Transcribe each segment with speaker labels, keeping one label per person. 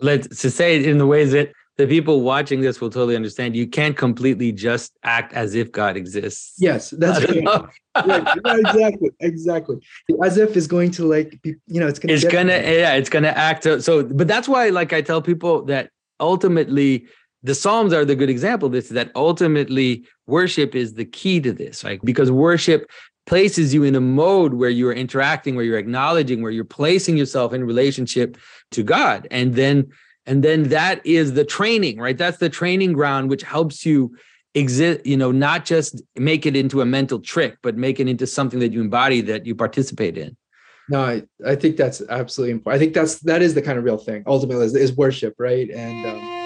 Speaker 1: let's to say it in the ways that the people watching this will totally understand. You can't completely just act as if God exists.
Speaker 2: Yes, that's right. right. Exactly, exactly. As if is going to like be, you know, it's gonna.
Speaker 1: It's gonna, yeah, it's gonna act. So, so, but that's why, like, I tell people that ultimately the Psalms are the good example of this. That ultimately worship is the key to this, right? Because worship places you in a mode where you're interacting, where you're acknowledging, where you're placing yourself in relationship to God, and then and then that is the training right? That's the training ground which helps you exist you know not just make it into a mental trick but make it into something that you embody that you participate in.
Speaker 2: No i, I think that's absolutely important i think that's that is the kind of real thing ultimately is, is worship right? And um,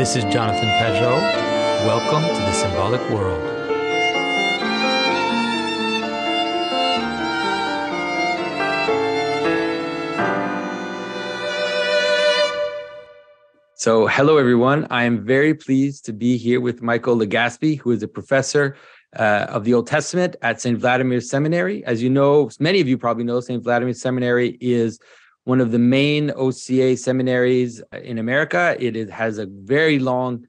Speaker 1: This is Jonathan Pageau Welcome to the symbolic world. So, hello everyone. I am very pleased to be here with Michael Legaspi, who is a professor uh, of the Old Testament at St. Vladimir Seminary. As you know, many of you probably know, St. Vladimir Seminary is one of the main OCA seminaries in America. It is, has a very long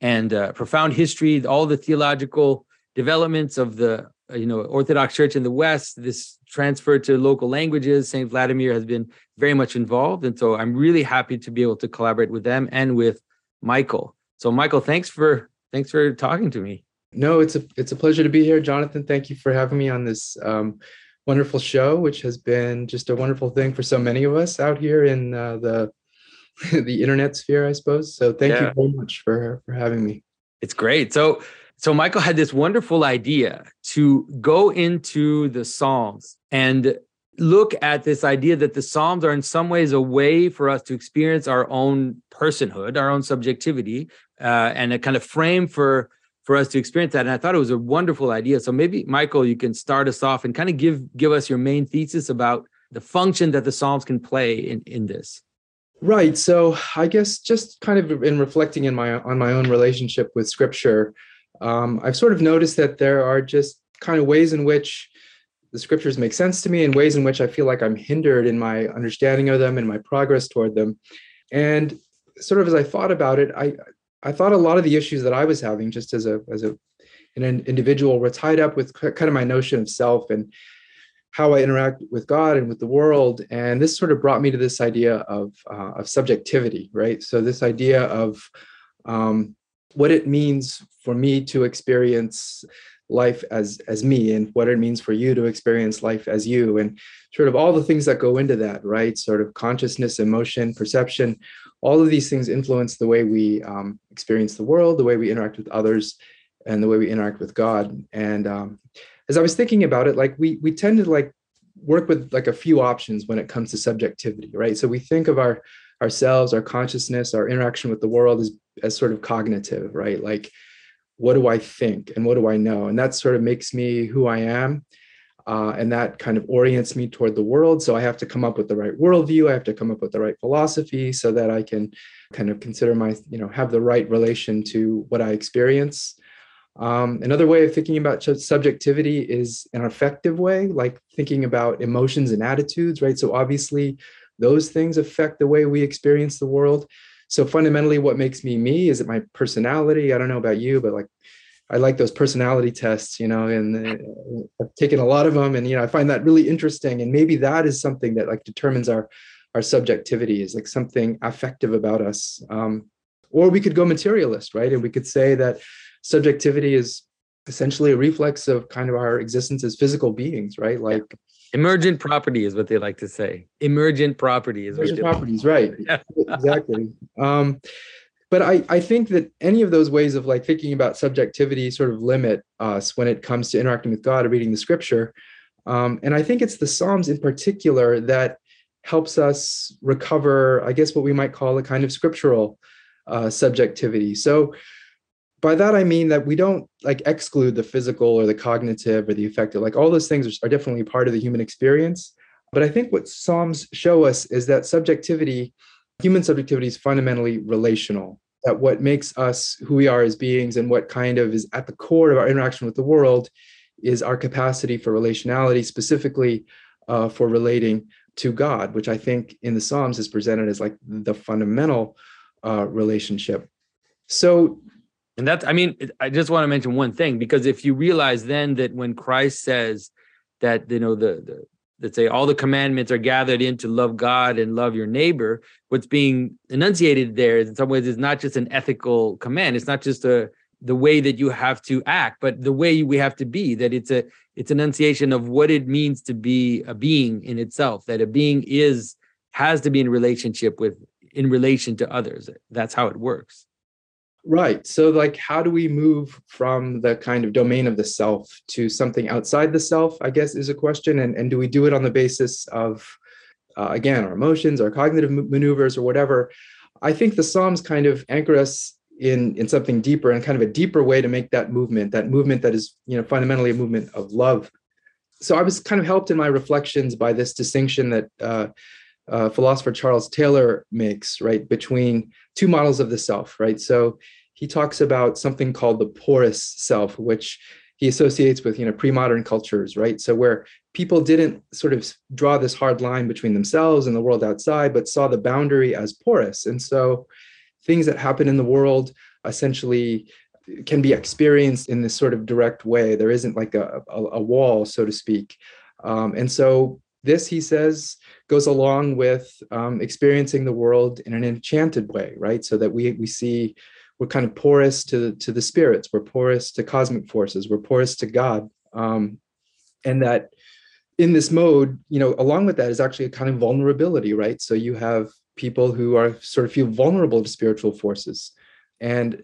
Speaker 1: and uh, profound history, all the theological developments of the uh, you know Orthodox Church in the West, this transfer to local languages. Saint Vladimir has been very much involved, and so I'm really happy to be able to collaborate with them and with Michael. So, Michael, thanks for thanks for talking to me.
Speaker 2: No, it's a it's a pleasure to be here, Jonathan. Thank you for having me on this um, wonderful show, which has been just a wonderful thing for so many of us out here in uh, the the internet sphere, I suppose. So thank yeah. you very much for for having me.
Speaker 1: It's great. So so Michael had this wonderful idea to go into the Psalms and look at this idea that the Psalms are in some ways a way for us to experience our own personhood, our own subjectivity, uh, and a kind of frame for for us to experience that. And I thought it was a wonderful idea. So maybe Michael, you can start us off and kind of give give us your main thesis about the function that the Psalms can play in in this.
Speaker 2: Right. So I guess just kind of in reflecting in my on my own relationship with scripture, um, I've sort of noticed that there are just kind of ways in which the scriptures make sense to me and ways in which I feel like I'm hindered in my understanding of them and my progress toward them. And sort of as I thought about it, I I thought a lot of the issues that I was having just as a as a an individual were tied up with kind of my notion of self and how I interact with God and with the world. And this sort of brought me to this idea of, uh, of subjectivity, right? So, this idea of um, what it means for me to experience life as as me and what it means for you to experience life as you and sort of all the things that go into that right sort of consciousness emotion perception all of these things influence the way we um, experience the world the way we interact with others and the way we interact with god and um, as I was thinking about it, like we we tend to like work with like a few options when it comes to subjectivity, right? So we think of our ourselves, our consciousness, our interaction with the world as as sort of cognitive, right? Like what do I think and what do I know? And that sort of makes me who I am. Uh, and that kind of orients me toward the world. So I have to come up with the right worldview. I have to come up with the right philosophy so that I can kind of consider my, you know, have the right relation to what I experience. Um, another way of thinking about subjectivity is an affective way, like thinking about emotions and attitudes, right? So obviously, those things affect the way we experience the world. So fundamentally, what makes me me is it my personality? I don't know about you, but like I like those personality tests, you know, and uh, I've taken a lot of them, and you know, I find that really interesting. And maybe that is something that like determines our our subjectivity is like something affective about us. Um, or we could go materialist, right? And we could say that subjectivity is essentially a reflex of kind of our existence as physical beings, right? Like
Speaker 1: yeah. Emergent property is what they like to say. Emergent property is
Speaker 2: emergent properties, right? Yeah. exactly. Um, but I, I think that any of those ways of like thinking about subjectivity sort of limit us when it comes to interacting with God or reading the scripture. Um, and I think it's the Psalms in particular that helps us recover, I guess, what we might call a kind of scriptural uh, subjectivity. So by that i mean that we don't like exclude the physical or the cognitive or the affective like all those things are, definitely part of the human experience but i think what psalms show us is that subjectivity human subjectivity is fundamentally relational that what makes us who we are as beings and what kind of is at the core of our interaction with the world is our capacity for relationality, specifically uh, for relating to God, which I think in the Psalms is presented as like the fundamental uh, relationship. So,
Speaker 1: and that's, I mean, I just want to mention one thing because if you realize then that when Christ says that, you know, the, the that say all the commandments are gathered in to love God and love your neighbor, what's being enunciated there in some ways is not just an ethical command. It's not just a the way that you have to act, but the way we have to be. That it's a it's enunciation of what it means to be a being in itself. That a being is has to be in relationship with in relation to others. That's how it works.
Speaker 2: Right. So, like, how do we move from the kind of domain of the self to something outside the self? I guess is a question. And, and do we do it on the basis of, uh, again, our emotions, our cognitive maneuvers, or whatever? I think the Psalms kind of anchor us in in something deeper and kind of a deeper way to make that movement, that movement that is, you know, fundamentally a movement of love. So I was kind of helped in my reflections by this distinction that uh, uh, philosopher Charles Taylor makes, right, between two models of the self, right? So he talks about something called the porous self, which he associates with, you know, pre-modern cultures, right? So where people didn't sort of draw this hard line between themselves and the world outside, but saw the boundary as porous. And so things that happen in the world essentially can be experienced in this sort of direct way. There isn't like a, a, a wall, so to speak. Um, and so this, he says, goes along with um, experiencing the world in an enchanted way, right? So that we we see we're kind of porous to to the spirits, we're porous to cosmic forces, we're porous to God, um, and that in this mode, you know, along with that is actually a kind of vulnerability, right? So you have people who are sort of feel vulnerable to spiritual forces, and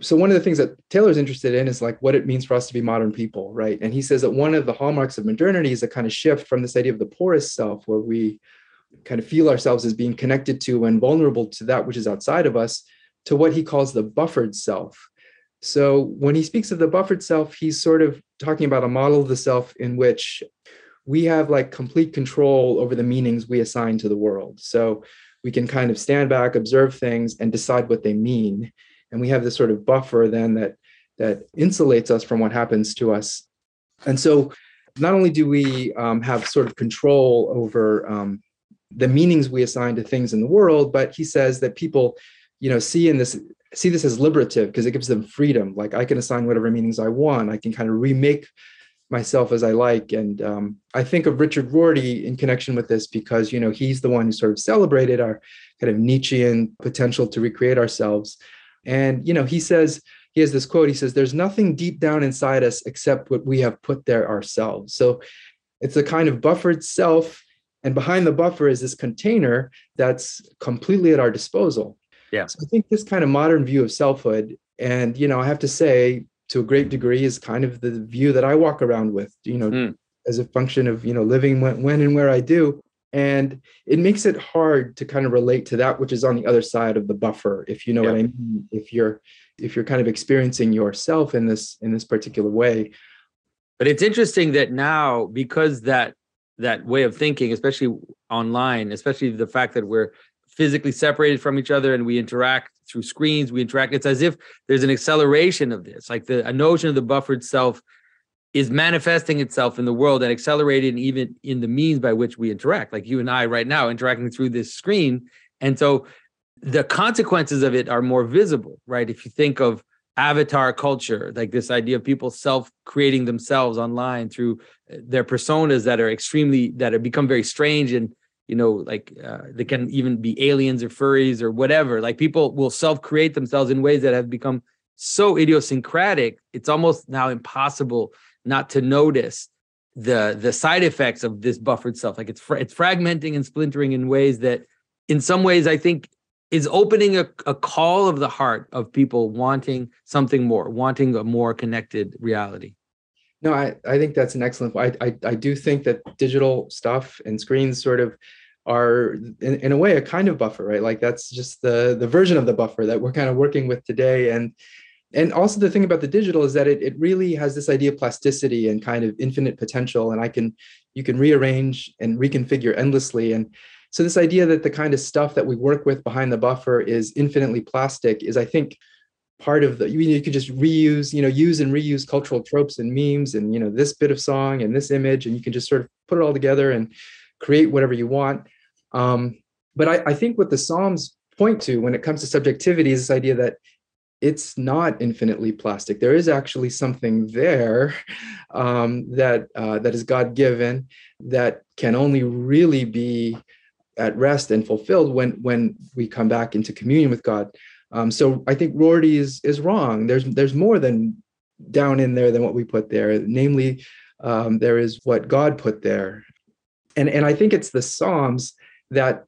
Speaker 2: so one of the things that Taylor's interested in is like what it means for us to be modern people, right? And he says that one of the hallmarks of modernity is a kind of shift from this idea of the porous self, where we kind of feel ourselves as being connected to and vulnerable to that which is outside of us, to what he calls the buffered self. So when he speaks of the buffered self, he's sort of talking about a model of the self in which we have like complete control over the meanings we assign to the world. So we can kind of stand back, observe things, and decide what they mean and we have this sort of buffer then that that insulates us from what happens to us. And so not only do we um, have sort of control over um, the meanings we assign to things in the world but he says that people you know see in this see this as liberative because it gives them freedom. Like i can assign whatever meanings i want. I can kind of remake myself as i like. And um, i think of richard rorty in connection with this because you know he's the one who sort of celebrated our kind of nietzschean potential to recreate ourselves and, you know, he says, he has this quote he says, There's nothing deep down inside us except what we have put there ourselves. So it's a kind of buffered self. And behind the buffer is this container that's completely at our disposal.
Speaker 1: Yeah.
Speaker 2: So I think this kind of modern view of selfhood, and, you know, I have to say, to a great degree, is kind of the view that I walk around with, you know, mm. as a function of, you know, living when, when and where I do and it makes it hard to kind of relate to that which is on the other side of the buffer if you know yeah. what i mean if you're if you're kind of experiencing yourself in this in this particular way
Speaker 1: but it's interesting that now because that that way of thinking especially online especially the fact that we're physically separated from each other and we interact through screens we interact it's as if there's an acceleration of this like the a notion of the buffered self is manifesting itself in the world and accelerating even in the means by which we interact, like you and I right now interacting through this screen. And so the consequences of it are more visible, right? If you think of avatar culture, like this idea of people self creating themselves online through uh, their personas that are extremely, that have become very strange and you know, like uh, they can even be aliens or furries or whatever. Like people will self create themselves in ways that have become so idiosyncratic, it's almost now impossible not to notice the the side effects of this buffered stuff like it's fr- it's fragmenting and splintering in ways that in some ways i think is opening a, a call of the heart of people wanting something more wanting a more connected reality.
Speaker 2: No i i think that's an excellent i i, I do think that digital stuff and screens sort of are in, in a way a kind of buffer right? Like that's just the the version of the buffer that we're kind of working with today. And and also the thing about the digital is that it, it really has this idea of plasticity and kind of infinite potential and i can you can rearrange and reconfigure endlessly. And so this idea that the kind of stuff that we work with behind the buffer is infinitely plastic is i think part of the you, you could just reuse you know use and reuse cultural tropes and memes and you know this bit of song and this image and you can just sort of put it all together and create whatever you want. Um, but I, I think what the psalms point to when it comes to subjectivity is this idea that it's not infinitely plastic. There is actually something there um, that uh, that is God given that can only really be at rest and fulfilled when when we come back into communion with God. Um, so I think Rorty is is wrong. There's there's more than down in there than what we put there. Namely, um, there is what God put there, and and I think it's the Psalms that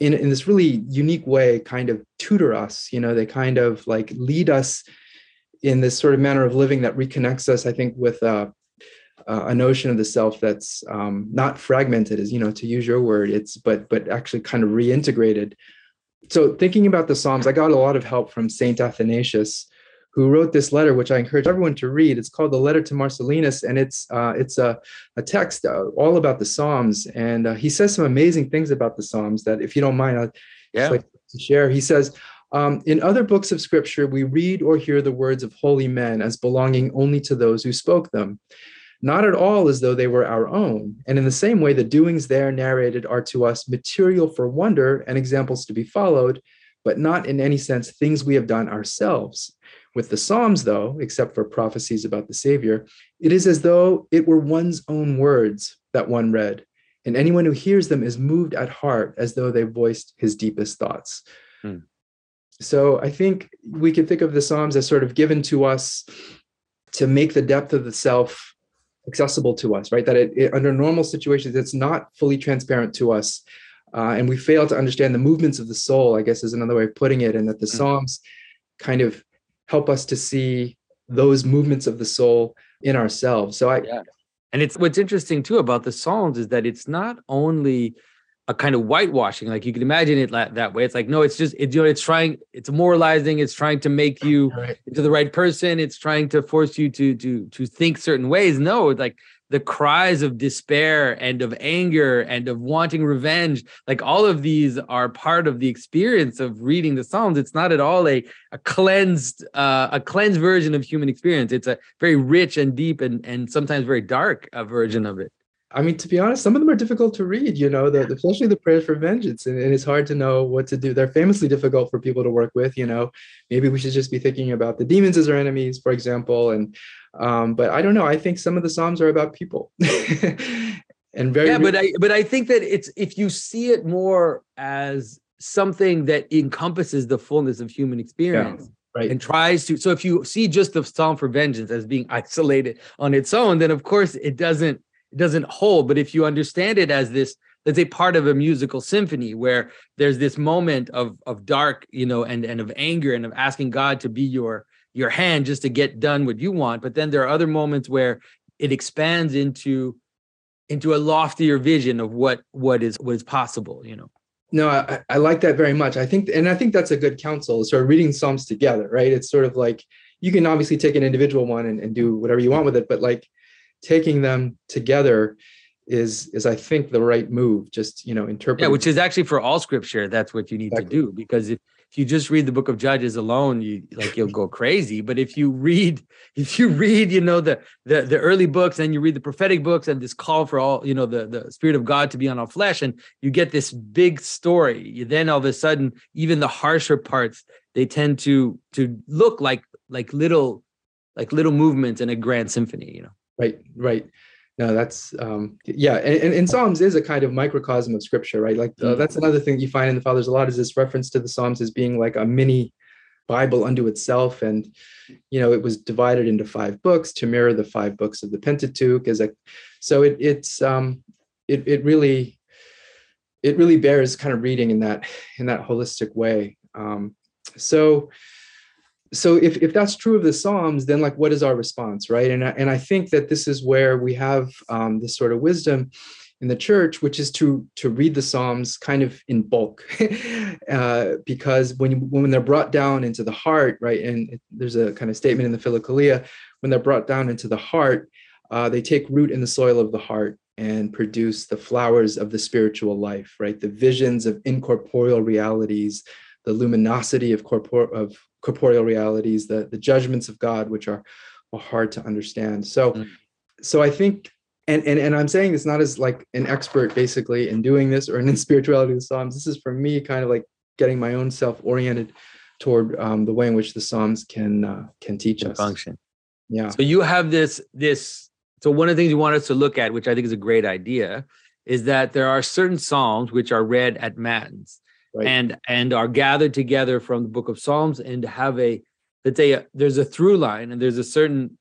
Speaker 2: in in this really unique way kind of tutor us. You know, they kind of like lead us in this sort of manner of living that reconnects us. I think with uh, a notion of the self that's um, not fragmented, as you know, to use your word. It's but but actually kind of reintegrated so thinking about the Psalms, I got a lot of help from Saint Athanasius, who wrote this letter, which I encourage everyone to read. It's called the Letter to Marcellinus, and it's uh, it's a, a text uh, all about the Psalms. And uh, he says some amazing things about the Psalms that, if you don't mind, I'd yeah. like to share. He says, um, in other books of Scripture, we read or hear the words of holy men as belonging only to those who spoke them not at all as though they were our own. And in the same way, the doings there narrated are to us material for wonder and examples to be followed, but not in any sense things we have done ourselves. With the Psalms, though, except for prophecies about the Savior, it is as though it were one's own words that one read, and anyone who hears them is moved at heart as though they voiced his deepest thoughts. Hmm. So I think we could think of the Psalms as sort of given to us to make the depth of the self accessible to us, right? That it, it, under normal situations, it's not fully transparent to us. Uh, and we fail to understand the movements of the soul, I guess is another way of putting it. And that the mm-hmm. Psalms kind of help us to see those movements of the soul in ourselves. So I,
Speaker 1: yeah. and it's what's interesting too about the Psalms is that it's not only a kind of whitewashing. Like you can imagine it that way. It's like, no, it's just, it, you know, it's trying, it's moralizing. It's trying to make you right. into the right person. It's trying to force you to, to, to think certain ways. No, it's like the cries of despair and of anger and of wanting revenge, like all of these are part of the experience of reading the Psalms. It's not at all a, a cleansed, uh, a cleansed version of human experience. It's a very rich and deep and, and sometimes very dark uh, version of it.
Speaker 2: I mean, to be honest, some of them are difficult to read, you know, the, especially the prayers for vengeance. And, and, it's hard to know what to do. They're famously difficult for people to work with, you know. Maybe we should just be thinking about the demons as our enemies, for example. And, um, but I don't know. I think some of the Psalms are about people. and very.
Speaker 1: Yeah, but I, but I think that it's, if you see it more as something that encompasses the fullness of human experience. Yeah. Right. and tries to so if you see just the psalm for vengeance as being isolated on its own then of course it doesn't it doesn't hold. But if you understand it as this, let's say part of a musical symphony where there's this moment of of dark, you know, and and of anger and of asking God to be your your hand just to get done what you want. But then there are other moments where it expands into into a loftier vision of what what is what is possible, you know.
Speaker 2: No, I, I like that very much. I think, and I think that's a good counsel. Sort of reading Psalms together, right? It's sort of like you can obviously take an individual one and, and do whatever you want with it, but like taking them together is is I think the right move. Just you know, interpret.
Speaker 1: Yeah, which is actually for all scripture. That's what you need exactly. to do because if if you just read the book of Judges alone, you like you'll go crazy. But if you read, if you read, you know the the the early books, and you read the prophetic books, and this call for all, you know, the the Spirit of God to be on all flesh, and you get this big story. You then all of a sudden, even the harsher parts, they tend to to look like like little like little movements in a grand symphony. You know.
Speaker 2: Right, right. No, that's um, yeah, and, and, Psalms is a kind of microcosm of Scripture, right? Like uh, that's another thing you find in the Fathers a lot is this reference to the Psalms as being like a mini Bible unto itself, and you know it was divided into five books to mirror the five books of the Pentateuch. As a so it it's um, it it really it really bears kind of reading in that in that holistic way. Um, so so if, if that's true of the psalms then like what is our response right and I, and I think that this is where we have um, this sort of wisdom in the church which is to to read the psalms kind of in bulk uh, because when when they're brought down into the heart right and there's a kind of statement in the philokalia when they're brought down into the heart uh, they take root in the soil of the heart and produce the flowers of the spiritual life, right? The visions of incorporeal realities, the luminosity of, corpor- of corporeal realities, the, the judgments of God, which are, are hard to understand. So, mm. so I think, and, and, and I'm saying this not as like an expert basically in doing this or in spirituality of the Psalms. This is for me kind of like getting my own self oriented toward um, the way in which the Psalms can uh, can teach can us
Speaker 1: function.
Speaker 2: Yeah.
Speaker 1: So you have this this. So one of the things you want us to look at, which I think is a great idea, is that there are certain psalms which are read at matins, right. and and are gathered together from the Book of Psalms, and have a let's say there's a through line, and there's a certain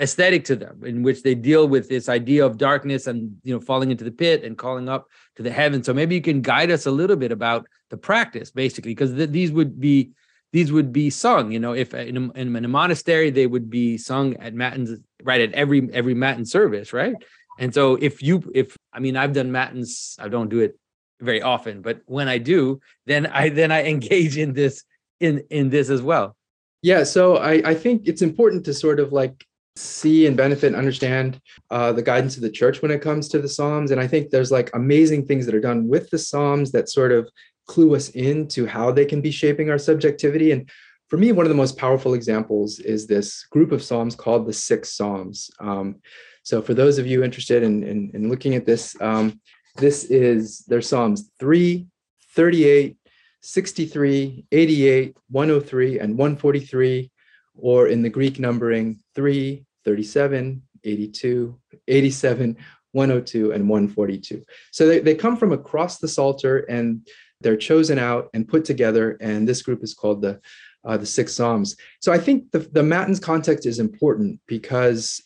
Speaker 1: aesthetic to them in which they deal with this idea of darkness and you know falling into the pit and calling up to the heavens. So maybe you can guide us a little bit about the practice, basically, because th- these would be these would be sung you know if uh, in a, in a, monastery they would be sung at matins right at every every matin service right and so if you if i mean i've done matins i don't do it very often but when i do then i then i engage in this in in this as well
Speaker 2: yeah so i i think it's important to sort of like see and benefit and understand uh, the guidance of the church when it comes to the psalms and i think there's like amazing things that are done with the psalms that sort of clue us into how they can be shaping our subjectivity. And for me, one of the most powerful examples is this group of Psalms called the Six Psalms. Um, so for those of you interested in, in, in looking at this, um, this is their Psalms 3, 38, 63, 88, 103, and 143, or in the Greek numbering 3, 37, 82, 87, 102, and 142. So they, they come from across the Psalter and they're chosen out and put together, and this group is called the uh, the Six Psalms. So I think the, the Matins context is important because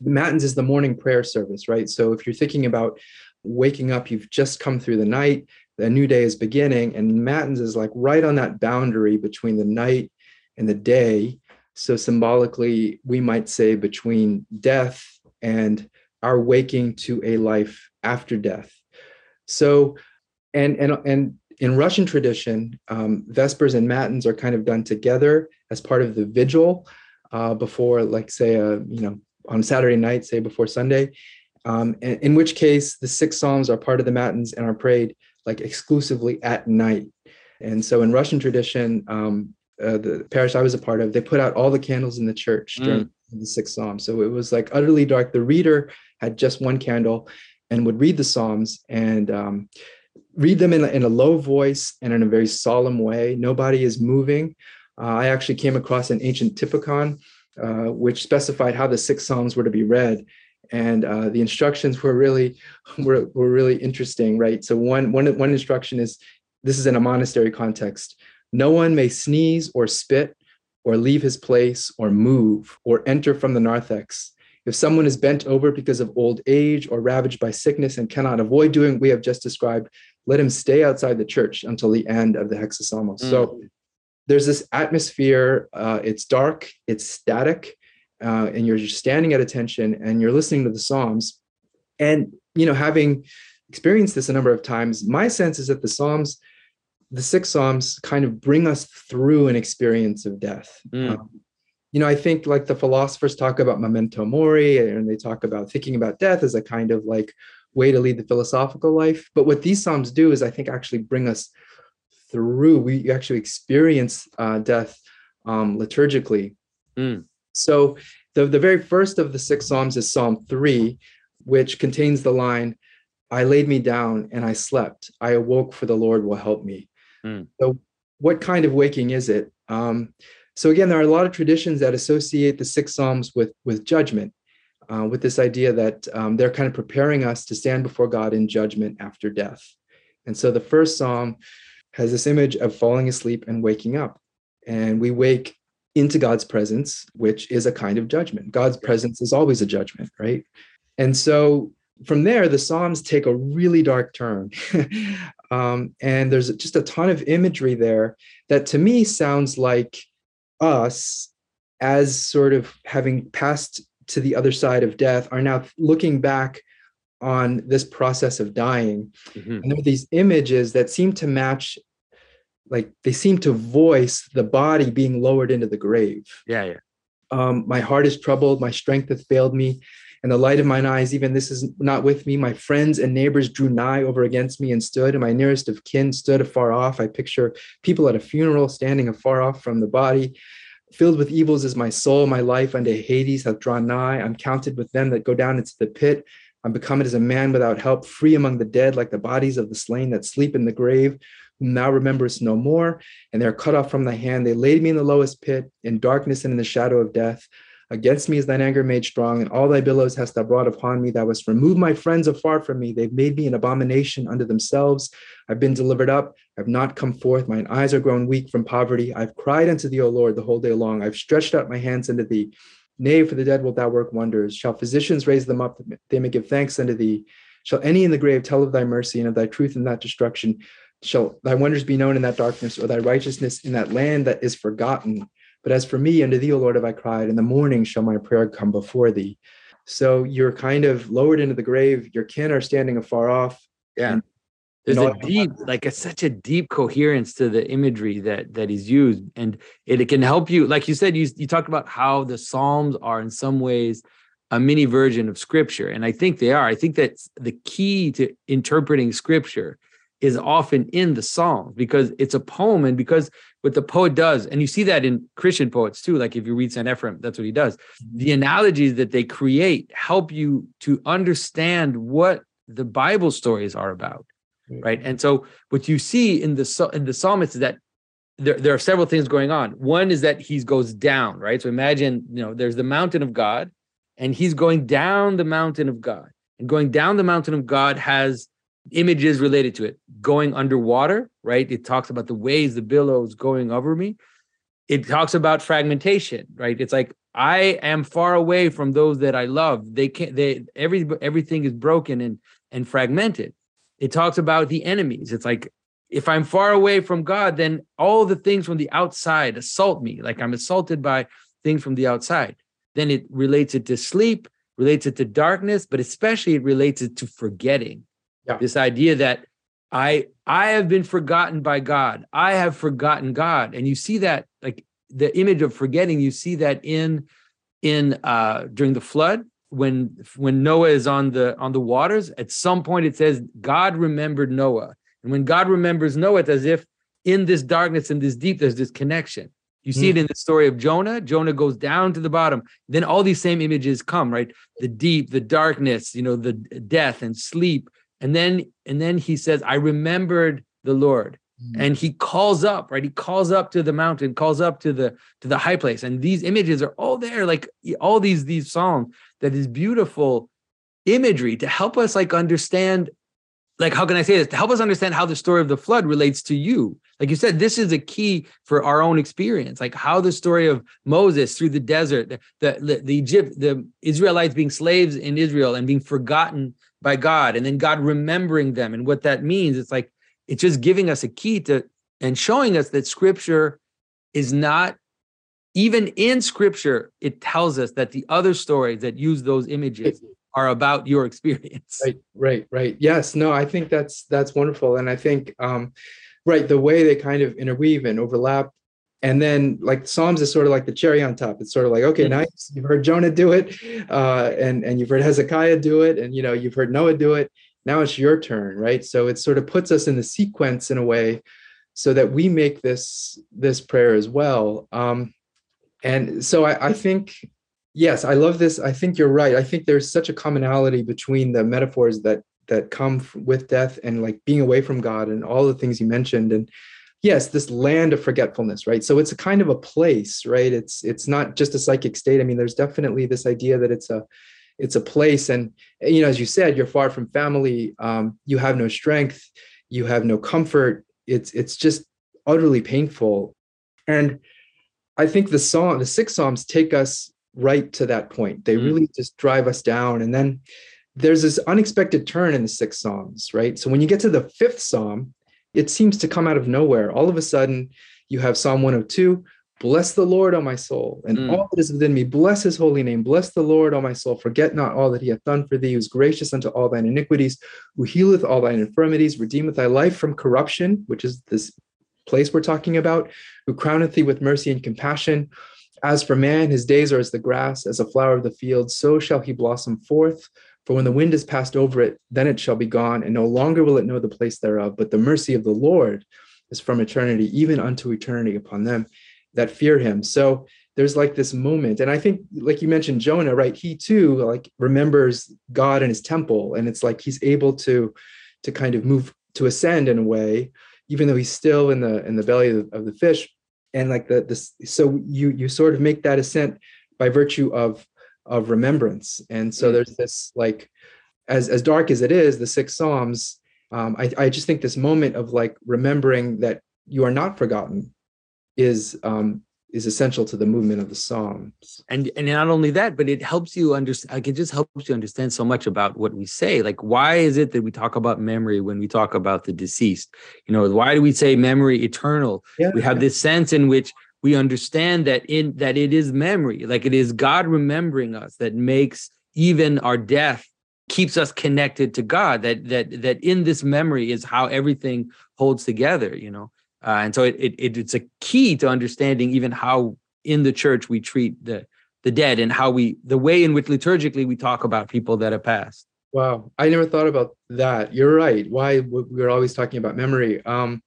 Speaker 2: Matins is the morning prayer service, right? So if you're thinking about waking up, you've just come through the night, the new day is beginning, and Matins is like right on that boundary between the night and the day. So symbolically, we might say between death and our waking to a life after death. So, and and and in Russian tradition, um, Vespers and Matins are kind of done together as part of the vigil uh, before, like, say, a, you know, on Saturday night, say before Sunday. Um, in, which case, the six psalms are part of the Matins and are prayed like exclusively at night. And so, in Russian tradition, um, uh, the parish I was a part of, they put out all the candles in the church mm. during the six psalms. So it was like utterly dark. The reader had just one candle and would read the psalms and um, read them in a, in a low voice and in a very solemn way. Nobody is moving. Uh, I actually came across an ancient typicon uh, which specified how the six psalms were to be read, and uh, the instructions were really were, were really interesting. Right. So one one one instruction is this is in a monastery context. No one may sneeze or spit or leave his place or move or enter from the narthex. If someone is bent over because of old age or ravaged by sickness and cannot avoid doing what we have just described, let him stay outside the church until the end of the hexapsalmos. Mm. So there's this atmosphere. Uh, it's dark, it's static, uh, and you're just standing at attention and you're listening to the Psalms. And you know, having experienced this a number of times, my sense is that the Psalms, the six Psalms, kind of bring us through an experience of death. Mm. Um, you know, I think like the philosophers talk about memento mori, and they talk about thinking about death as a kind of like way to lead the philosophical life. But what these psalms do is, I think, actually bring us through. We actually experience uh, death um, liturgically. Mm. So the, the very first of the six psalms is Psalm three, which contains the line, I laid me down and I slept. I awoke for the Lord will help me. Mm. So what kind of waking is it? Um, so again, there are a lot of traditions that associate the six psalms with with judgment uh, with this idea that um, they're kind of preparing us to stand before God in judgment after death. And so the first psalm has this image of falling asleep and waking up. And we wake into God's presence, which is a kind of judgment. God's presence is always a judgment, right? And so from there, the Psalms take a really dark turn. um, and there's just a ton of imagery there that to me sounds like us as sort of having passed to the other side of death are now looking back on this process of dying. Mm-hmm. And there are these images that seem to match, like they seem to voice the body being lowered into the grave.
Speaker 1: Yeah, yeah.
Speaker 2: Um, my heart is troubled, my strength hath failed me. and the light of mine eyes, even this is not with me. My friends and neighbors drew nigh over against me and stood, and my nearest of kin stood afar off. I picture people at a funeral standing afar off from the body. Filled with evils is my soul, my life unto Hades hath drawn nigh. I'm counted with them that go down into the pit. I'm become as a man without help, free among the dead, like the bodies of the slain that sleep in the grave, whom thou rememberest no more. And they are cut off from thy hand. They laid me in the lowest pit, in darkness and in the shadow of death. Against me is thine anger made strong, and all thy billows hast thou brought upon me. Thou hast removed my friends afar from me. They've made me an abomination unto themselves. I've been delivered up. I've not come forth. Mine eyes are grown weak from poverty. I've cried unto thee, O Lord, the whole day long. I've stretched out my hands unto thee. Nay, for the dead wilt thou work wonders. Shall physicians raise them up that they may give thanks unto thee? Shall any in the grave tell of thy mercy and of thy truth in that destruction? Shall thy wonders be known in that darkness, or thy righteousness in that land that is forgotten? But as for me, unto thee, O Lord, have I cried. In the morning shall my prayer come before thee. So you're kind of lowered into the grave. Your kin are standing afar off.
Speaker 1: Yeah. And, There's a deep, like a, such a deep coherence to the imagery that that is used, and it, it can help you. Like you said, you you talked about how the Psalms are in some ways a mini version of Scripture, and I think they are. I think that's the key to interpreting Scripture is often in the Psalms because it's a poem, and because what the poet does, and you see that in Christian poets too. Like if you read Saint Ephrem, that's what he does. Mm-hmm. The analogies that they create help you to understand what the Bible stories are about, right? And so what you see in the in the psalmist is that there, there are several things going on. One is that he goes down, right? So imagine, you know, there's the mountain of God, and he's going down the mountain of God. And going down the mountain of God has images related to it. Going underwater right? It talks about the waves the billows going over me. It talks about fragmentation right? It's like i am far away from those that i love. They can't they every everything is broken and and fragmented. It talks about the enemies. It's like if i'm far away from god then all the things from the outside assault me. Like i'm assaulted by things from the outside. Then it relates it to sleep relates it to darkness but especially it relates it to forgetting yeah. This idea that I I have been forgotten by God. I have forgotten God. And you see that like the image of forgetting, you see that in in uh during the flood when when Noah is on the on the waters, at some point it says God remembered Noah. And when God remembers Noah, it's as if in this darkness and this deep, there's this connection. You see mm. it in the story of Jonah. Jonah goes down to the bottom. Then all these same images come, right? The deep, the darkness, you know, the death and sleep, and then and then he says i remembered the lord. Mm-hmm. and he calls up right? He calls up to the mountain calls up to the to the high place. And these images are all there like all these these psalms that is beautiful imagery to help us like understand like how can i say this? To help us understand how the story of the flood relates to you. Like you said this is a key for our own experience like how the story of moses through the desert the the, the egypt the israelites being slaves in israel and being forgotten by God and then God remembering them and what that means. It's like it's just giving us a key to and showing us that scripture is not even in scripture, it tells us that the other stories that use those images are about your experience.
Speaker 2: Right, right, right. Yes, no, I think that's that's wonderful. And I think um right, the way they kind of interweave and overlap and then like psalms is sort of like the cherry on top. It's sort of like okay nice. You've heard jonah do it uh, and and you've heard hezekiah do it and you know you've heard noah do it. Now it's your turn right? So it sort of puts us in the sequence in a way so that we make this this prayer as well. Um, and so I, I think yes i love this. I think you're right. I think there's such a commonality between the metaphors that that come with death and like being away from god and all the things you mentioned. And yes this land of forgetfulness right? So it's a kind of a place right? It's it's not just a psychic state. I mean there's definitely this idea that it's a it's a place. And you know as you said you're far from family. Um, you have no strength. You have no comfort. It's it's just utterly painful. And i think the song the six psalms take us right to that point. They mm. really just drive us down. And then there's this unexpected turn in the six psalms right? So when you get to the fifth psalm it seems to come out of nowhere. All of a sudden, you have Psalm 102 Bless the Lord, O my soul, and mm. all that is within me. Bless his holy name. Bless the Lord, O my soul. Forget not all that he hath done for thee, who is gracious unto all thine iniquities, who healeth all thine infirmities, redeemeth thy life from corruption, which is this place we're talking about, who crowneth thee with mercy and compassion, As for man, his days are as the grass, as a flower of the field, so shall he blossom forth. For when the wind has passed over it, then it shall be gone, and no longer will it know the place thereof. But the mercy of the Lord is from eternity, even unto eternity upon them that fear him. So there's like this moment. And I think, like you mentioned, Jonah, right? He too like remembers God and his temple. And it's like he's able to to kind of move to ascend in a way, even though he's still in the in the belly of the, of the fish. And like the this, so you you sort of make that ascent by virtue of of remembrance. And so mm. there's this like as as dark as it is, the six psalms. Um, I, I just think this moment of like remembering that you are not forgotten is um, is essential to the movement of the psalms
Speaker 1: and and not only that but it helps you understand like it just helps you understand so much about what we say like why is it that we talk about memory when we talk about the deceased you know why do we say memory eternal yeah, we have this sense in which we understand that in that it is memory like it is god remembering us that makes even our death keeps us connected to god that that that in this memory is how everything holds together you know? Uh, and so it, it it's a key to understanding even how in the church we treat the the dead and how we the way in which liturgically we talk about people that have passed.
Speaker 2: Wow. I never thought about that. You're right. Why we're always talking about memory. Um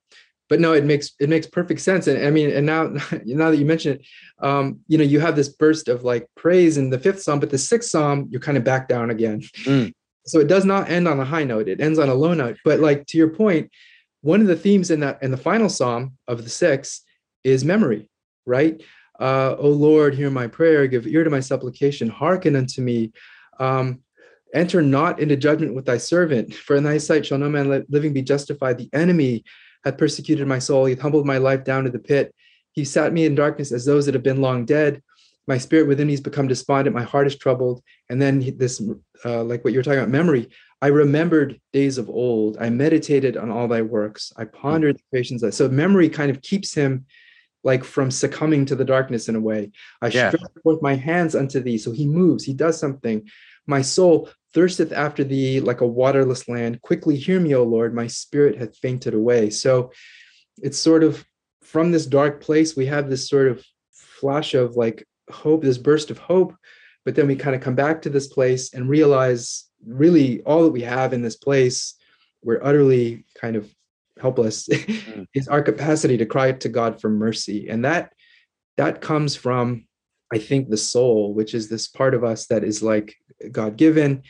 Speaker 2: but no it makes it makes perfect sense. And i mean and now now that you mention it um you know you have this burst of like praise in the fifth psalm but the sixth psalm you're kind of back down again. Mm. so it does not end on a high note it ends on a low note. But like to your point one of the themes in that in the final psalm of the six is memory right? Uh, o lord hear my prayer give ear to my supplication hearken unto me. Um, enter not into judgment with thy servant for in thy sight shall no man living be justified. The enemy hath persecuted my soul he hath humbled my life down to the pit he sat me in darkness as those that have been long dead my spirit within me has become despondent my heart is troubled and then this uh, like what you're talking about memory I remembered days of old. I meditated on all thy works. I pondered the creations. So memory kind of keeps him like from succumbing to the darkness in a way. I yeah. stretch forth my hands unto thee. So he moves, he does something. My soul thirsteth after thee like a waterless land. Quickly hear me, O Lord. My spirit hath fainted away. So it's sort of from this dark place, we have this sort of flash of like hope, this burst of hope. But then we kind of come back to this place and realize really all that we have in this place we're utterly kind of helpless mm. is our capacity to cry to god for mercy and that that comes from i think the soul which is this part of us that is like god given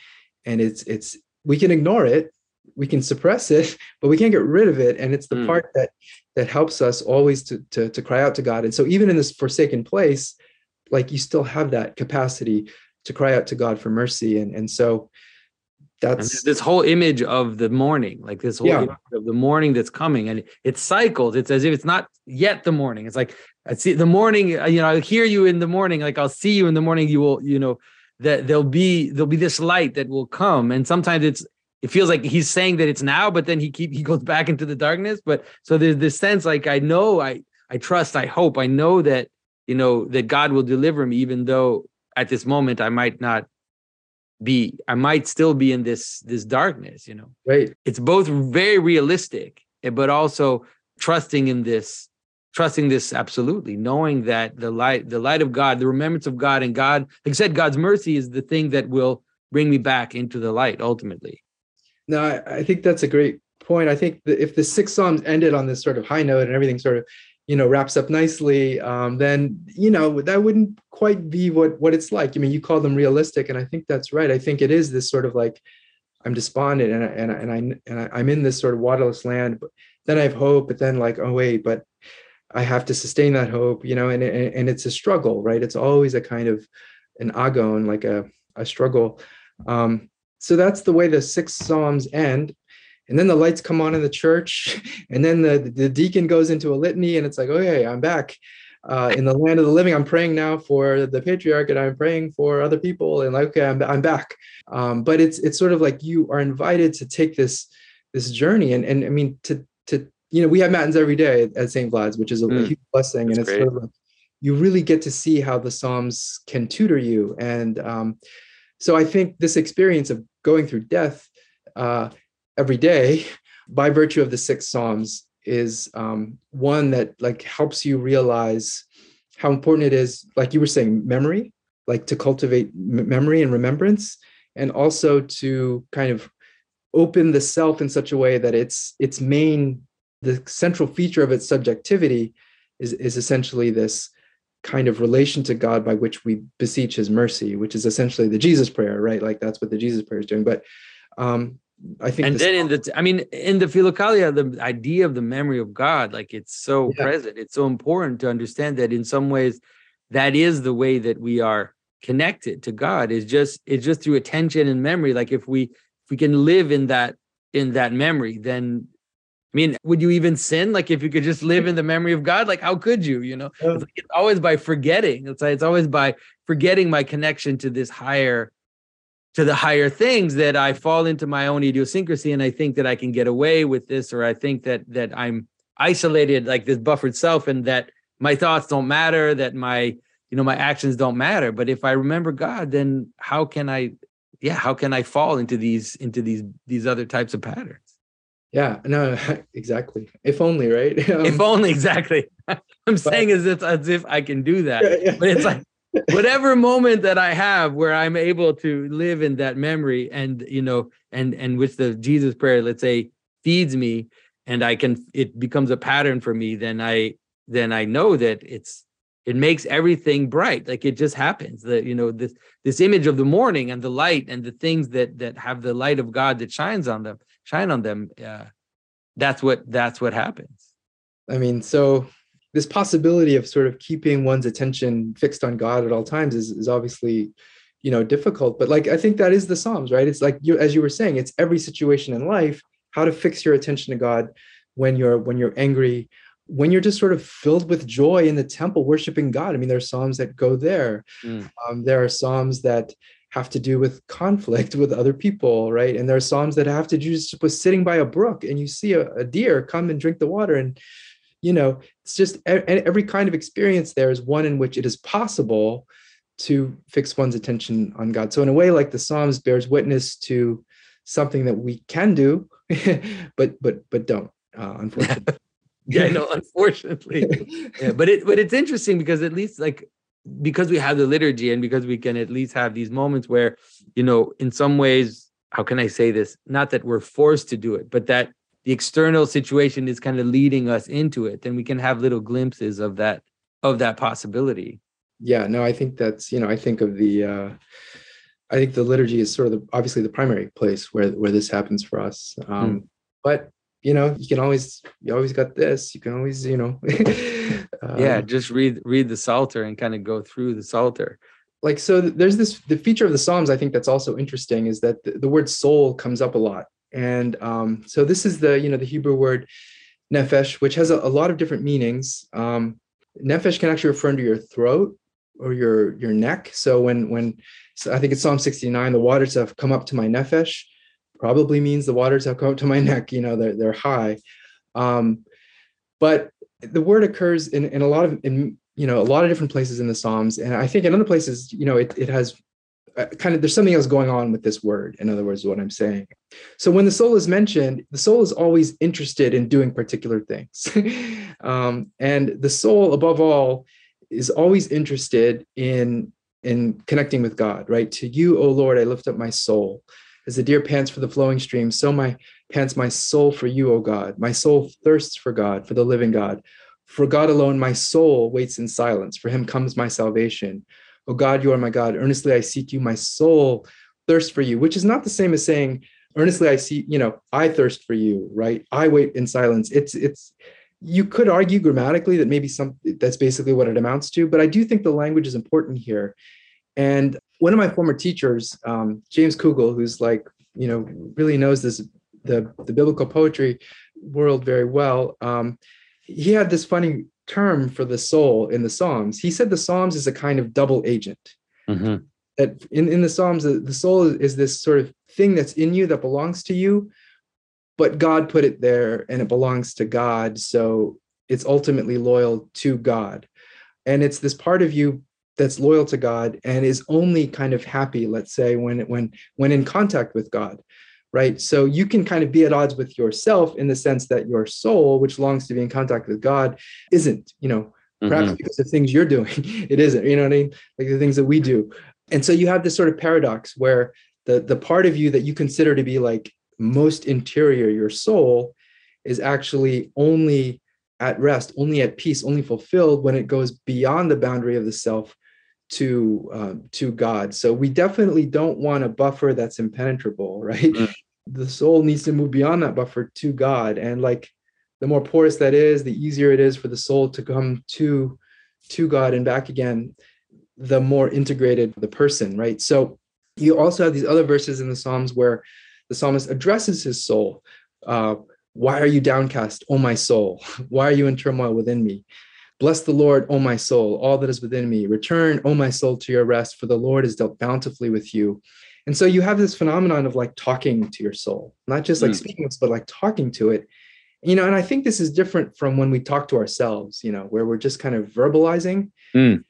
Speaker 2: and it's it's we can ignore it we can suppress it but we can't get rid of it and it's the mm. part that that helps us always to, to to cry out to god and so even in this forsaken place like you still have that capacity to cry out to god for mercy and and so that's
Speaker 1: this whole image of the morning, like this whole yeah. of the morning that's coming, and it's cycles. It's as if it's not yet the morning. It's like I see the morning. Uh, you know, I hear you in the morning. Like I'll see you in the morning. You will, you know, that there'll be there'll be this light that will come. And sometimes it's it feels like he's saying that it's now, but then he keep he goes back into the darkness. But so there's this sense like I know, I I trust, I hope, I know that you know that God will deliver me, even though at this moment I might not be i might still be in this this darkness you know?
Speaker 2: Right.
Speaker 1: It's both very realistic eh, but also trusting in this trusting this absolutely knowing that the light the light of god the remembrance of god and god like i said god's mercy is the thing that will bring me back into the light ultimately.
Speaker 2: No i, I think that's a great point. I think that if the six psalms ended on this sort of high note and everything sort of you know wraps up nicely um, then you know that wouldn't quite be what what it's like. I mean you call them realistic and i think that's right. I think it is this sort of like i'm despondent and I, and I, and, I, and I, am in this sort of waterless land but then i have hope but then like oh wait but i have to sustain that hope you know and and it's a struggle right? It's always a kind of an agon like a, a struggle. Um, so that's the way the six psalms end and then the lights come on in the church and then the, the deacon goes into a litany and it's like okay i'm back uh, in the land of the living. I'm praying now for the patriarch and i'm praying for other people and like okay i'm, I'm back. Um, but it's it's sort of like you are invited to take this this journey and and i mean to to you know we have matins every day at st vlad's which is a, mm, huge blessing and it's great. sort of like you really get to see how the psalms can tutor you and um, so i think this experience of going through death uh, every day by virtue of the six psalms is um, one that like helps you realize how important it is, like you were saying, memory, like to cultivate m- memory and remembrance, and also to kind of open the self in such a way that its its main the central feature of its subjectivity is is essentially this kind of relation to God by which we beseech his mercy, which is essentially the Jesus prayer, right? Like that's what the Jesus prayer is doing. But um I think
Speaker 1: and then in the I mean in the Philokalia, the idea of the memory of God, like it's so yeah. present. It's so important to understand that in some ways that is the way that we are connected to God is just it's just through attention and memory. Like if we if we can live in that in that memory, then I mean, would you even sin? Like if you could just live in the memory of God, like how could you? You know, it's, like it's always by forgetting. It's like it's always by forgetting my connection to this higher, to the higher things that I fall into my own idiosyncrasy, and I think that I can get away with this, or I think that that I'm isolated, like this buffered self, and that my thoughts don't matter, that my you know my actions don't matter. But if I remember God, then how can I, yeah, how can I fall into these into these these other types of patterns?
Speaker 2: yeah no exactly if only right
Speaker 1: um, if only exactly i'm but, saying is it's as if i can do that yeah, yeah. but it's like whatever moment that i have where i'm able to live in that memory and you know and and with the jesus prayer let's say feeds me and i can it becomes a pattern for me then i then i know that it's it makes everything bright. Like it just happens. That you know this this image of the morning and the light and the things that that have the light of god that shines on them shine on them uh, that's what that's what happens.
Speaker 2: I mean so this possibility of sort of keeping one's attention fixed on god at all times is, is obviously you know difficult but like i think that is the psalms right it's like you as you were saying it's every situation in life how to fix your attention to god when you're when you're angry when you're just sort of filled with joy in the temple worshiping god i mean there are psalms that go there mm. um, there are psalms that have to do with conflict with other people, right? And there are psalms that have to do just with sitting by a brook and you see a, a deer come and drink the water. And, you know, it's just every kind of experience there is one in which it is possible to fix one's attention on God. So in a way, like the Psalms bears witness to something that we can do, but but but don't, uh, unfortunately.
Speaker 1: yeah, no, unfortunately. yeah, but it but it's interesting because at least like because we have the liturgy and because we can at least have these moments where you know in some ways how can i say this not that we're forced to do it but that the external situation is kind of leading us into it then we can have little glimpses of that of that possibility.
Speaker 2: Yeah no i think that's you know i think of the uh i think the liturgy is sort of the, obviously the primary place where where this happens for us. Um mm. but you know you can always you always got this you can always you know
Speaker 1: um, yeah just read read the psalter and kind of go through the psalter.
Speaker 2: Like so there's this the feature of the psalms i think that's also interesting is that the, the word soul comes up a lot and um, so this is the you know the hebrew word nefesh, which has a, a lot of different meanings. Um, nephesh can actually refer to your throat or your your neck. So when when so i think it's psalm 69 the waters have come up to my nefesh, probably means the waters have come up to my neck you know they're, they're high. Um, but the word occurs in, in a lot of in you know a lot of different places in the psalms. And i think in other places you know it, it has kind of there's something else going on with this word in other words what i'm saying so when the soul is mentioned the soul is always interested in doing particular things um, and the soul above all is always interested in in connecting with god right to you o lord i lift up my soul as the deer pants for the flowing stream, so my pants my soul for you, O God. My soul thirsts for God, for the living God. For God alone, my soul waits in silence. For him comes my salvation. O God, you are my God. Earnestly I seek you. My soul thirsts for you, which is not the same as saying, earnestly I see, you know, I thirst for you, right? I wait in silence. It's, it's, you could argue grammatically that maybe some that's basically what it amounts to, but I do think the language is important here. And one of my former teachers, um, James Kugel, who's like, you know, really knows this the the biblical poetry world very well. Um, he had this funny term for the soul in the Psalms. He said the Psalms is a kind of double agent. Mm-hmm. That in, in the Psalms, the, the soul is, is this sort of thing that's in you that belongs to you, but God put it there and it belongs to God. So it's ultimately loyal to God. And it's this part of you that's loyal to God and is only kind of happy, let's say, when when when in contact with God, right? So you can kind of be at odds with yourself in the sense that your soul, which longs to be in contact with God, isn't, you know, perhaps mm-hmm. because of things you're doing. it isn't, you know what I mean? Like the things that we do. And so you have this sort of paradox where the the part of you that you consider to be like most interior, your soul, is actually only at rest, only at peace, only fulfilled when it goes beyond the boundary of the self to um, to God. So we definitely don't want a buffer that's impenetrable, right? Mm. The soul needs to move beyond that buffer to God, and like the more porous that is, the easier it is for the soul to come to to God and back again. The more integrated the person, right? So you also have these other verses in the Psalms where the psalmist addresses his soul. Uh, why are you downcast, O my soul? Why are you in turmoil within me? Bless the Lord, O my soul, all that is within me. Return, O my soul, to your rest, for the Lord has dealt bountifully with you. And so you have this phenomenon of like talking to your soul, not just like mm. speaking, but like talking to it. You know, and I think this is different from when we talk to ourselves, you know, where we're just kind of verbalizing. Mm.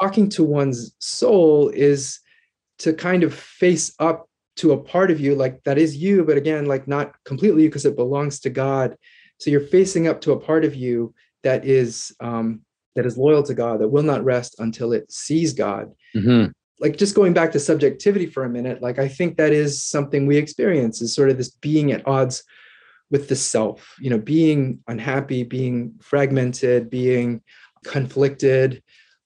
Speaker 2: Talking to one's soul is to kind of face up to a part of you like that is you but again like not completely because it belongs to god so you're facing up to a part of you that is um that is loyal to god that will not rest until it sees god mm-hmm. Like just going back to subjectivity for a minute like i think that is something we experience is sort of this being at odds with the self you know being unhappy being fragmented being conflicted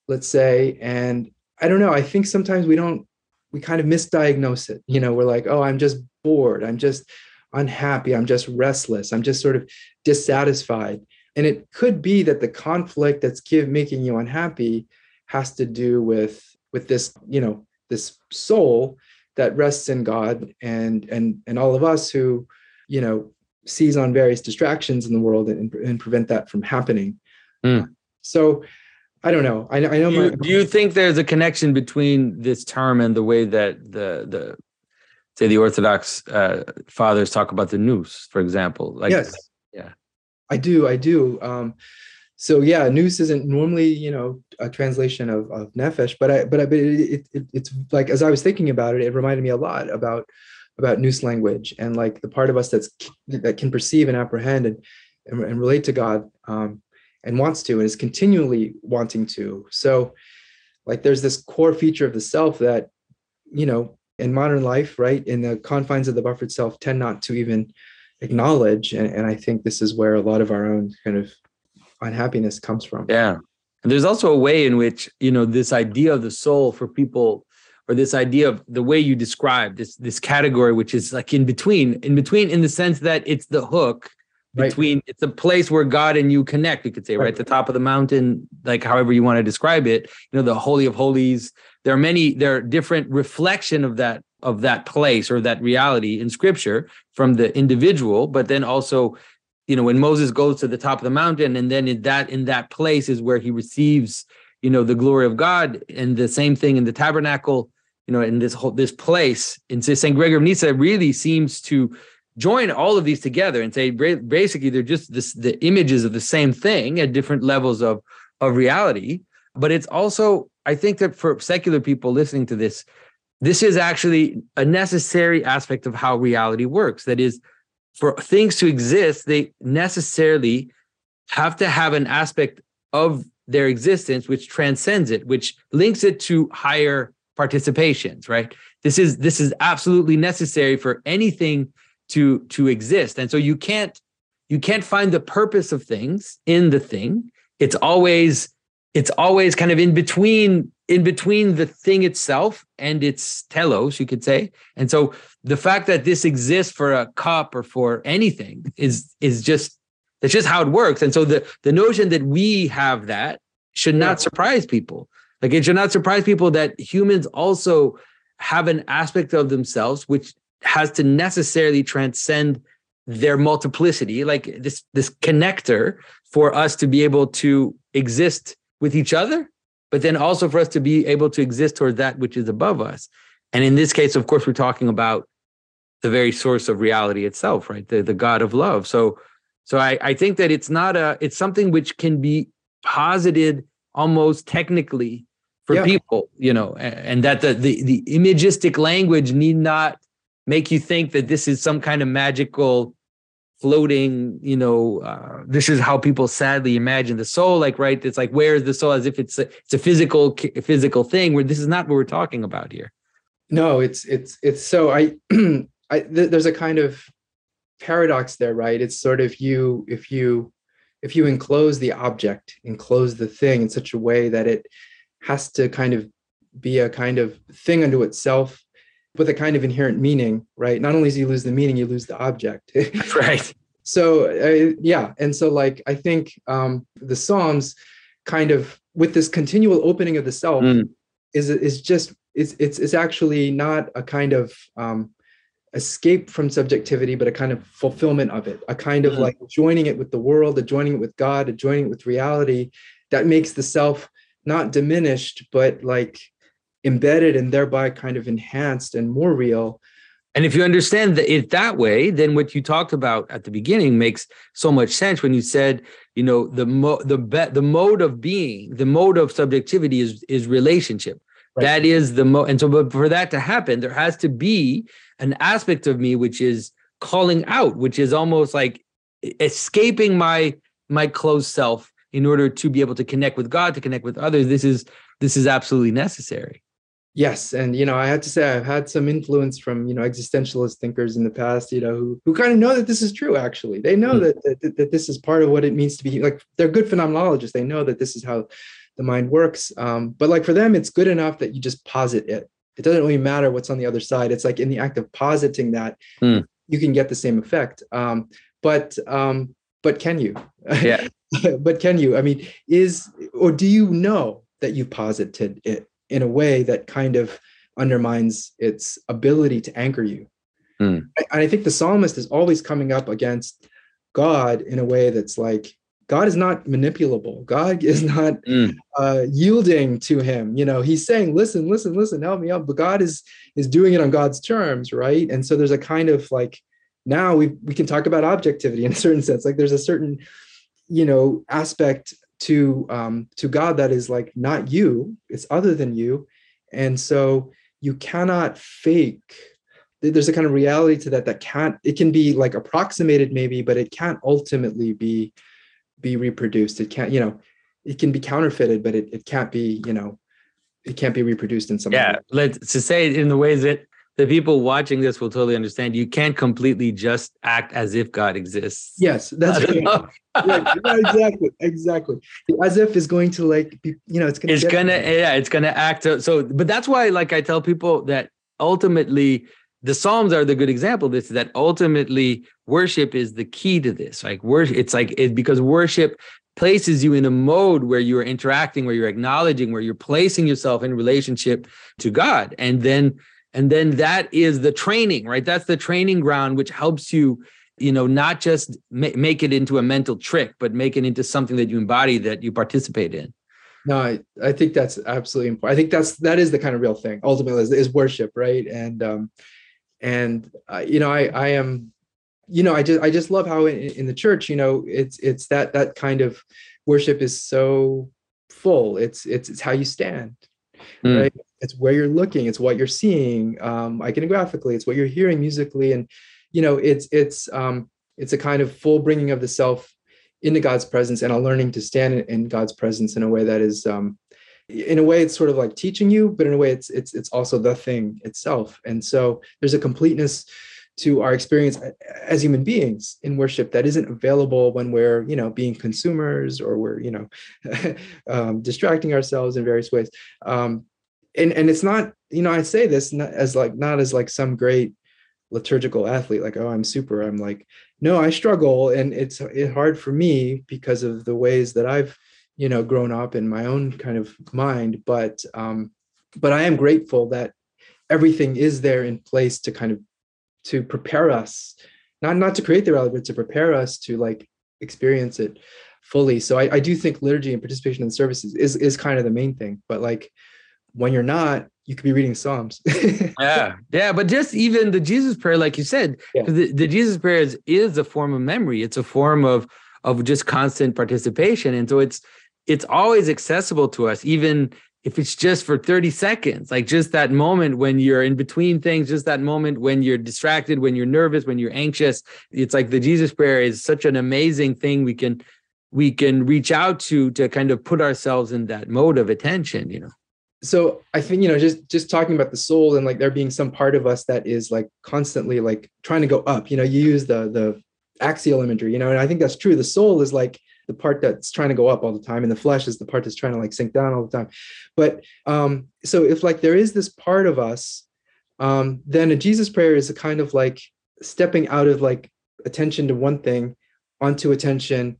Speaker 2: let's say and i don't know i think sometimes we don't we kind of misdiagnose it. You know, we're like, oh, I'm just bored. I'm just unhappy. I'm just restless. I'm just sort of dissatisfied. And it could be that the conflict that's give, making you unhappy has to do with with this, you know, this soul that rests in God and and and all of us who, you know, seize on various distractions in the world and, and prevent that from happening. Mm. So I don't know. I, I know.
Speaker 1: Do you, my, do you think there's a connection between this term and the way that the the say the Orthodox uh, fathers talk about the nous, for example?
Speaker 2: Like, yes, yeah, I do. I do. Um, so yeah, nous isn't normally you know a translation of, of nefesh, but I but I but it, it, it's like as I was thinking about it, it reminded me a lot about about nous language and like the part of us that's that can perceive and apprehend and and, and relate to God. Um, and wants to and is continually wanting to so like there's this core feature of the self that you know in modern life right in the confines of the buffered self tend not to even acknowledge and, and i think this is where a lot of our own kind of unhappiness comes from
Speaker 1: yeah and there's also a way in which you know this idea of the soul for people or this idea of the way you describe this this category which is like in between in between in the sense that it's the hook between right. it's a place where God and you connect, you could say, right. right? The top of the mountain, like however you want to describe it, you know, the holy of holies. There are many, there are different reflection of that, of that place or that reality in scripture from the individual, but then also, you know, when Moses goes to the top of the mountain and then in that, in that place is where he receives, you know, the glory of God. And the same thing in the tabernacle, you know, in this whole this place. And so St. Gregory of Nyssa really seems to join all of these together and say basically they're just this, the images of the same thing at different levels of of reality but it's also i think that for secular people listening to this this is actually a necessary aspect of how reality works that is for things to exist they necessarily have to have an aspect of their existence which transcends it which links it to higher participations right? This is this is absolutely necessary for anything to to exist. And so you can't you can't find the purpose of things in the thing. It's always it's always kind of in between in between the thing itself and its telos you could say. And so the fact that this exists for a cup or for anything is is just that's just how it works. And so the the notion that we have that should not surprise people. Like it should not surprise people that humans also have an aspect of themselves which has to necessarily transcend their multiplicity. Like this this connector for us to be able to exist with each other but then also for us to be able to exist toward that which is above us. And in this case of course we're talking about the very source of reality itself right? The, the god of love. So so I, I think that it's not a it's something which can be posited almost technically for yeah. people you know and, and that the, the the imagistic language need not make you think that this is some kind of magical floating you know uh, this is how people sadly imagine the soul like right? It's like where is the soul? As if it's a, it's a physical physical thing where this is not what we're talking about here.
Speaker 2: No it's it's it's so i i th- there's a kind of paradox there right? It's sort of you if you if you enclose the object enclose the thing in such a way that it has to kind of be a kind of thing unto itself with a kind of inherent meaning, right? Not only do you lose the meaning, you lose the object.
Speaker 1: right.
Speaker 2: So uh, yeah, and so like I think um, the Psalms kind of with this continual opening of the self mm. is is just it's it's it's actually not a kind of um, escape from subjectivity, but a kind of fulfillment of it, a kind of mm. like joining it with the world, a joining it with God, a joining it with reality that makes the self not diminished, but like embedded and thereby kind of enhanced and more real.
Speaker 1: And if you understand it that way, then what you talked about at the beginning makes so much sense when you said, you know, the mo- the be- the mode of being, the mode of subjectivity is is relationship. Right. That is the mo. And so, but for that to happen, there has to be an aspect of me which is calling out, which is almost like escaping my my closed self in order to be able to connect with God, to connect with others. This is this is absolutely necessary
Speaker 2: yes and you know i had to say i've had some influence from you know existentialist thinkers in the past you know who, who kind of know that this is true actually. They know mm-hmm. that, that that this is part of what it means to be like they're good phenomenologists. They know that this is how the mind works um, but like for them it's good enough that you just posit it. It doesn't really matter what's on the other side. It's like in the act of positing that mm. you can get the same effect um, but um, but can you?
Speaker 1: Yeah.
Speaker 2: But can you? I mean is or do you know that you posited it in a way that kind of undermines its ability to anchor you. Mm. And I think the psalmist is always coming up against God in a way that's like, God is not manipulable. God is not mm. uh, yielding to him. You know, he's saying, "Listen, listen, listen, help me out." But God is is doing it on God's terms, right? And so there's a kind of like now we we can talk about objectivity in a certain sense. Like there's a certain you know aspect to um, to God that is like not you, it's other than you, and so you cannot fake. There's a kind of reality to that that can't. It can be like approximated maybe, but it can't ultimately be be reproduced. It can't. You know, it can be counterfeited, but it, it can't be. You know, it can't be reproduced in some.
Speaker 1: Yeah, let's to say it in the ways that the people watching this will totally understand. You can't completely just act as if God exists.
Speaker 2: Yes, that's right. yeah, exactly, exactly. As if is going to like be, you know, it's gonna.
Speaker 1: It's gonna, yeah, it's gonna act. Uh, so, but that's why, like, I tell people that ultimately the Psalms are the good example. Of this that ultimately worship is the key to this. Like worship, it's like it because worship places you in a mode where you're interacting, where you're acknowledging, where you're placing yourself in relationship to God, and then and then that is the training right? That's the training ground which helps you you know not just ma- make it into a mental trick but make it into something that you embody that you participate in.
Speaker 2: No i, I think that's absolutely important i think that's that is the kind of real thing ultimately is, is worship right? And um and uh, you know i i am you know i just i just love how in, in the church you know it's it's that that kind of worship is so full. It's it's it's how you stand mm. right it's where you're looking it's what you're seeing um, iconographically it's what you're hearing musically and you know it's it's um, it's a kind of full bringing of the self into god's presence and a learning to stand in, god's presence in a way that is um, in a way it's sort of like teaching you but in a way it's it's it's also the thing itself and so there's a completeness to our experience as human beings in worship that isn't available when we're you know being consumers or we're you know um, distracting ourselves in various ways. Um, and and it's not you know i say this not as like not as like some great liturgical athlete like oh i'm super i'm like no i struggle and it's it's hard for me because of the ways that i've you know grown up in my own kind of mind but um but i am grateful that everything is there in place to kind of to prepare us not not to create the reality but to prepare us to like experience it fully so i, I do think liturgy and participation in services is is kind of the main thing but like when you're not, you could be reading Psalms.
Speaker 1: yeah. Yeah. But just even the Jesus prayer, like you said, yeah. the, the Jesus prayer is, is a form of memory. It's a form of of just constant participation. And so it's it's always accessible to us, even if it's just for 30 seconds, like just that moment when you're in between things, just that moment when you're distracted, when you're nervous, when you're anxious, it's like the Jesus prayer is such an amazing thing we can we can reach out to to kind of put ourselves in that mode of attention, you know.
Speaker 2: So I think you know just just talking about the soul and like there being some part of us that is like constantly like trying to go up. You know, you use the the axial imagery, you know, and I think that's true. The soul is like the part that's trying to go up all the time and the flesh is the part that's trying to like sink down all the time. But um so if like there is this part of us um then a jesus prayer is a kind of like stepping out of like attention to one thing onto attention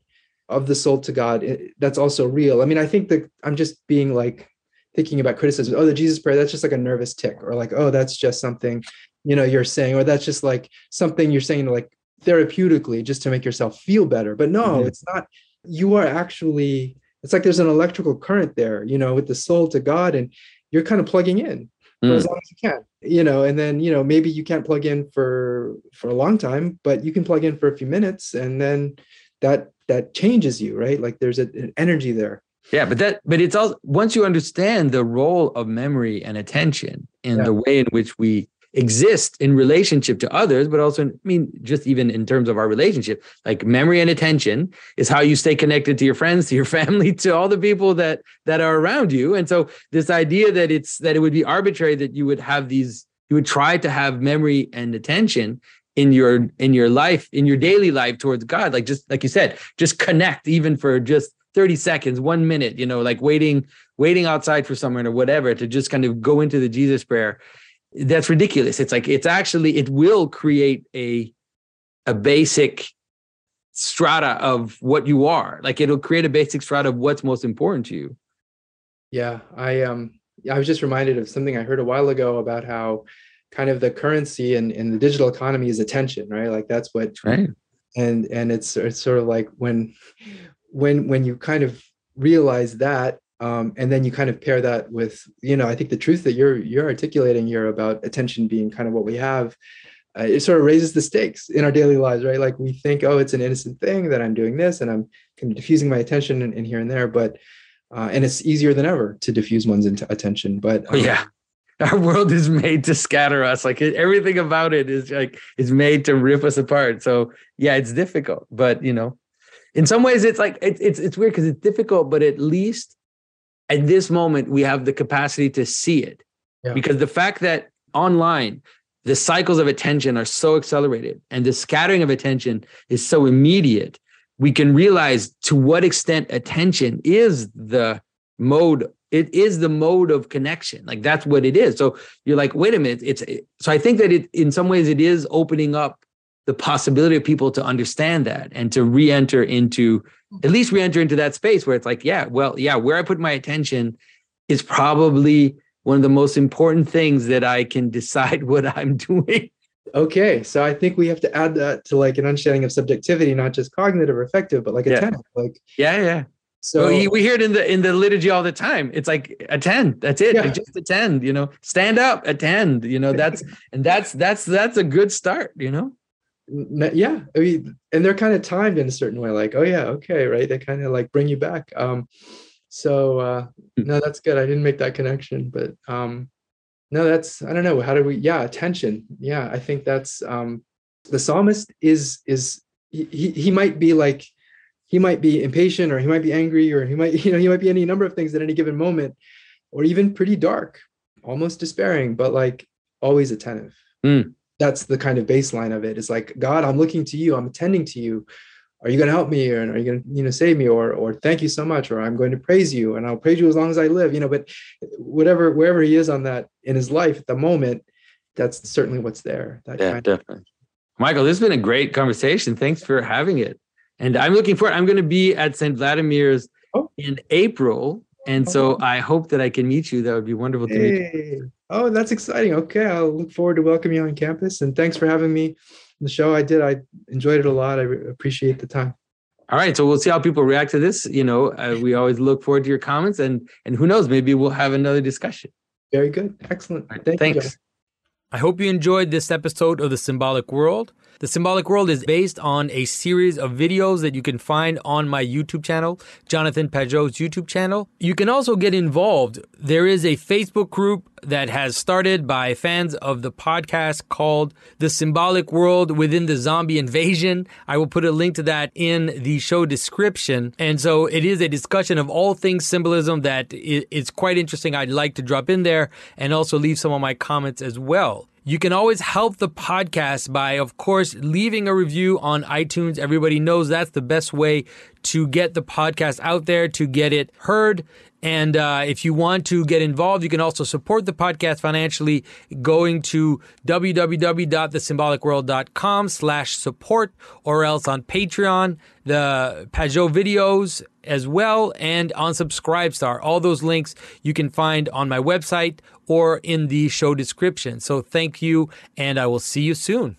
Speaker 2: of the soul to god that's also real. I mean i think that i'm just being like thinking about criticism. Oh the jesus prayer that's just like a nervous tic or like oh that's just something you know you're saying or that's just like something you're saying to like therapeutically just to make yourself feel better. But no mm-hmm. it's not you are actually it's like there's an electrical current there you know with the soul to god and you're kind of plugging in for mm. as long as you can you know and then you know maybe you can't plug in for for a long time but you can plug in for a few minutes and then that that changes you right like there's a, an energy there
Speaker 1: yeah but that but it's all once you understand the role of memory and attention in yeah. the way in which we exist in relationship to others, but also, I mean, just even in terms of our relationship, like memory and attention is how you stay connected to your friends, to your family, to all the people that that are around you. And so this idea that it's that it would be arbitrary that you would have these, you would try to have memory and attention in your in your life, in your daily life towards God, like just like you said, just connect even for just 30 seconds, one minute, you know, like waiting, waiting outside for someone or whatever to just kind of go into the Jesus prayer that's ridiculous. It's like it's actually it will create a a basic strata of what you are. Like it'll create a basic strata of what's most important to you.
Speaker 2: Yeah i um i was just reminded of something i heard a while ago about how kind of the currency in, in the digital economy is attention right? Like that's what
Speaker 1: right.
Speaker 2: and and it's it's sort of like when when when you kind of realize that um, and then you kind of pair that with you know i think the truth that you're you're articulating here about attention being kind of what we have uh, it sort of raises the stakes in our daily lives right? Like we think oh it's an innocent thing that i'm doing this and i'm kind of diffusing my attention in, in here and there but uh, and it's easier than ever to diffuse one's into attention but
Speaker 1: um, yeah. Our world is made to scatter us. Like everything about it is like is made to rip us apart. So yeah it's difficult but you know in some ways it's like it, it's it's weird because it's difficult but at least at this moment we have the capacity to see it. Yeah. because the fact that online the cycles of attention are so accelerated and the scattering of attention is so immediate we can realize to what extent attention is the mode it is the mode of connection. Like that's what it is. So you're like wait a minute it's so i think that it in some ways it is opening up the possibility of people to understand that and to re-enter into at least re-enter into that space where it's like yeah well yeah where i put my attention is probably one of the most important things that i can decide what i'm doing
Speaker 2: okay so i think we have to add that to like an understanding of subjectivity not just cognitive or affective but like
Speaker 1: yeah.
Speaker 2: attend like
Speaker 1: yeah yeah so well, we hear it in the in the liturgy all the time. It's like attend. That's it. Yeah. Just attend. You know, stand up, attend. You know, that's and that's that's that's a good start. You know
Speaker 2: yeah i mean and they're kind of timed in a certain way like oh yeah okay right? They kind of like bring you back um so uh hmm. no that's good i didn't make that connection but um no that's i don't know how do we yeah attention yeah i think that's um the psalmist is is he he might be like he might be impatient or he might be angry or he might you know he might be any number of things at any given moment or even pretty dark almost despairing but like always attentive.
Speaker 1: Mm
Speaker 2: that's the kind of baseline of it. It's like, God, I'm looking to you. I'm attending to you. Are you going to help me? Or are you going to, you know, save me? Or, or thank you so much. Or I'm going to praise you and I'll praise you as long as I live, you know, but whatever, wherever he is on that in his life at the moment, that's certainly what's there.
Speaker 1: That yeah, definitely. Michael, this has been a great conversation. Thanks for having it. And I'm looking forward. I'm going to be at St. Vladimir's oh. in April. And so oh. I hope that I can meet you. That would be wonderful to hey. meet you.
Speaker 2: Oh, that's exciting. Okay, I'll look forward to welcoming you on campus. And thanks for having me on the show. I did. I enjoyed it a lot. I appreciate the time.
Speaker 1: All right, so we'll see how people react to this. You know, uh, we always look forward to your comments, and and who knows, maybe we'll have another discussion.
Speaker 2: Very good. Excellent.
Speaker 1: Right, Thank thanks. You, I hope you enjoyed this episode of The Symbolic World. The Symbolic World is based on a series of videos that you can find on my YouTube channel, Jonathan Pageau's YouTube channel. You can also get involved. There is a Facebook group that has started by fans of the podcast called The Symbolic World Within the Zombie Invasion. I will put a link to that in the show description. And so it is a discussion of all things symbolism that is quite interesting. I'd like to drop in there and also leave some of my comments as well. You can always help the podcast by, of course, leaving a review on iTunes. Everybody knows that's the best way to get the podcast out there, to get it heard. And uh, if you want to get involved, you can also support the podcast financially going to www.thesymbolicworld.com slash support or else on Patreon, the Pageau videos as well, and on Subscribestar. All those links you can find on my website or in the show description. So thank you, and I will see you soon.